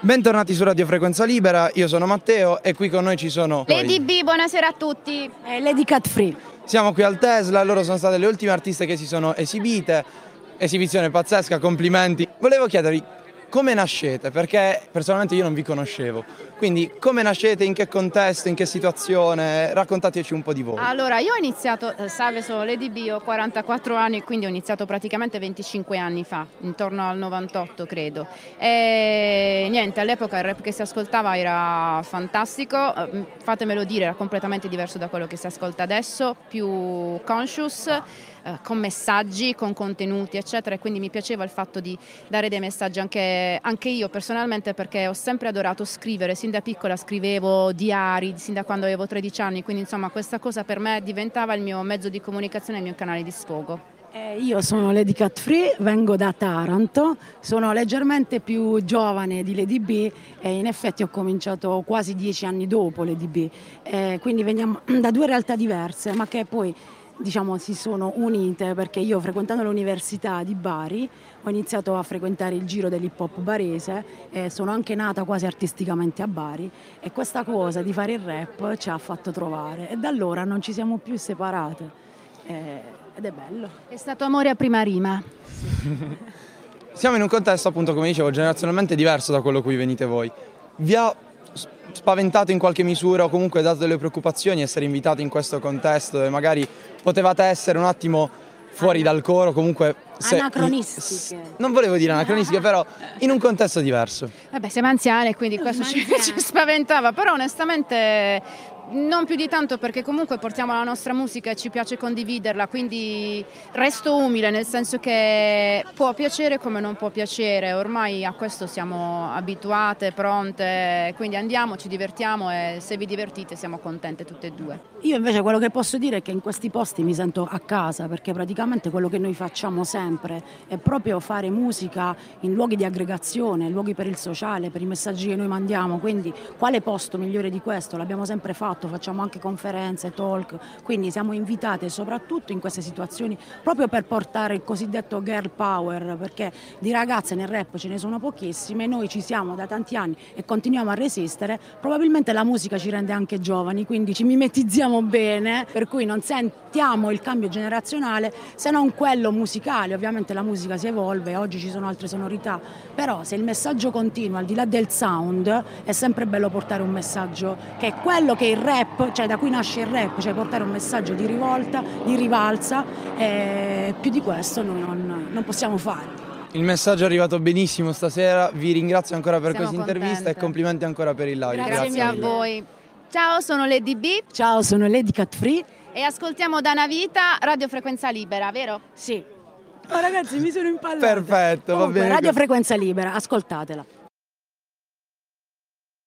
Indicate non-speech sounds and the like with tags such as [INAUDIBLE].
Bentornati su Radio Frequenza Libera, io sono Matteo e qui con noi ci sono Lady B, buonasera a tutti. Eh, Lady Cat Free. Siamo qui al Tesla, loro sono state le ultime artiste che si sono esibite, esibizione pazzesca, complimenti. Volevo chiedervi come nascete? Perché personalmente io non vi conoscevo. Quindi come nascete, in che contesto, in che situazione? Raccontateci un po' di voi. Allora, io ho iniziato, eh, salve sono Lady B, ho 44 anni, quindi ho iniziato praticamente 25 anni fa, intorno al 98 credo. E niente, all'epoca il rap che si ascoltava era fantastico, eh, fatemelo dire, era completamente diverso da quello che si ascolta adesso, più conscious eh, con messaggi, con contenuti, eccetera. E quindi mi piaceva il fatto di dare dei messaggi anche, anche, io personalmente perché ho sempre adorato scrivere. Sin da piccola scrivevo diari, sin da quando avevo 13 anni. Quindi insomma questa cosa per me diventava il mio mezzo di comunicazione, il mio canale di sfogo. Eh, io sono Lady Cat Free, vengo da Taranto, sono leggermente più giovane di Lady B e in effetti ho cominciato quasi dieci anni dopo Lady B, eh, quindi veniamo [CLEARS THROAT] da due realtà diverse ma che poi diciamo, si sono unite perché io frequentando l'università di Bari ho iniziato a frequentare il giro dell'hip hop barese e sono anche nata quasi artisticamente a Bari e questa cosa di fare il rap ci ha fatto trovare e da allora non ci siamo più separate eh, ed è bello. È stato amore a prima rima. Siamo in un contesto appunto come dicevo generazionalmente diverso da quello a cui venite voi. Vi ha spaventato in qualche misura o comunque dato delle preoccupazioni essere invitati in questo contesto dove magari potevate essere un attimo fuori dal coro, comunque... Se, anacronistiche. non volevo dire anacronistiche, però [LAUGHS] in un contesto diverso. Vabbè, siamo anziani, quindi questo ci, [LAUGHS] ci spaventava, però onestamente non più di tanto perché comunque portiamo la nostra musica e ci piace condividerla, quindi resto umile nel senso che può piacere come non può piacere, ormai a questo siamo abituate, pronte, quindi andiamo, ci divertiamo e se vi divertite siamo contente tutte e due. Io invece quello che posso dire è che in questi posti mi sento a casa perché praticamente quello che noi facciamo sempre è proprio fare musica in luoghi di aggregazione, luoghi per il sociale, per i messaggi che noi mandiamo, quindi quale posto migliore di questo? L'abbiamo sempre fatto fatto, facciamo anche conferenze, talk, quindi siamo invitate soprattutto in queste situazioni proprio per portare il cosiddetto girl power, perché di ragazze nel rap ce ne sono pochissime, noi ci siamo da tanti anni e continuiamo a resistere, probabilmente la musica ci rende anche giovani, quindi ci mimetizziamo bene, per cui non sentiamo il cambio generazionale se non quello musicale, ovviamente la musica si evolve, oggi ci sono altre sonorità, però se il messaggio continua al di là del sound è sempre bello portare un messaggio che è quello che il rap, cioè da cui nasce il rap, cioè portare un messaggio di rivolta, di rivalsa, e più di questo noi non, non possiamo fare. Il messaggio è arrivato benissimo stasera, vi ringrazio ancora per questa intervista e complimenti ancora per il live. Grazie, Grazie a voi. Ciao, sono Lady B. Ciao, sono Lady Cat Free. E ascoltiamo da una vita Radio Frequenza Libera, vero? Sì. Oh ragazzi, mi sono impallata. Perfetto, Comunque, va bene. Radio Frequenza Libera, ascoltatela.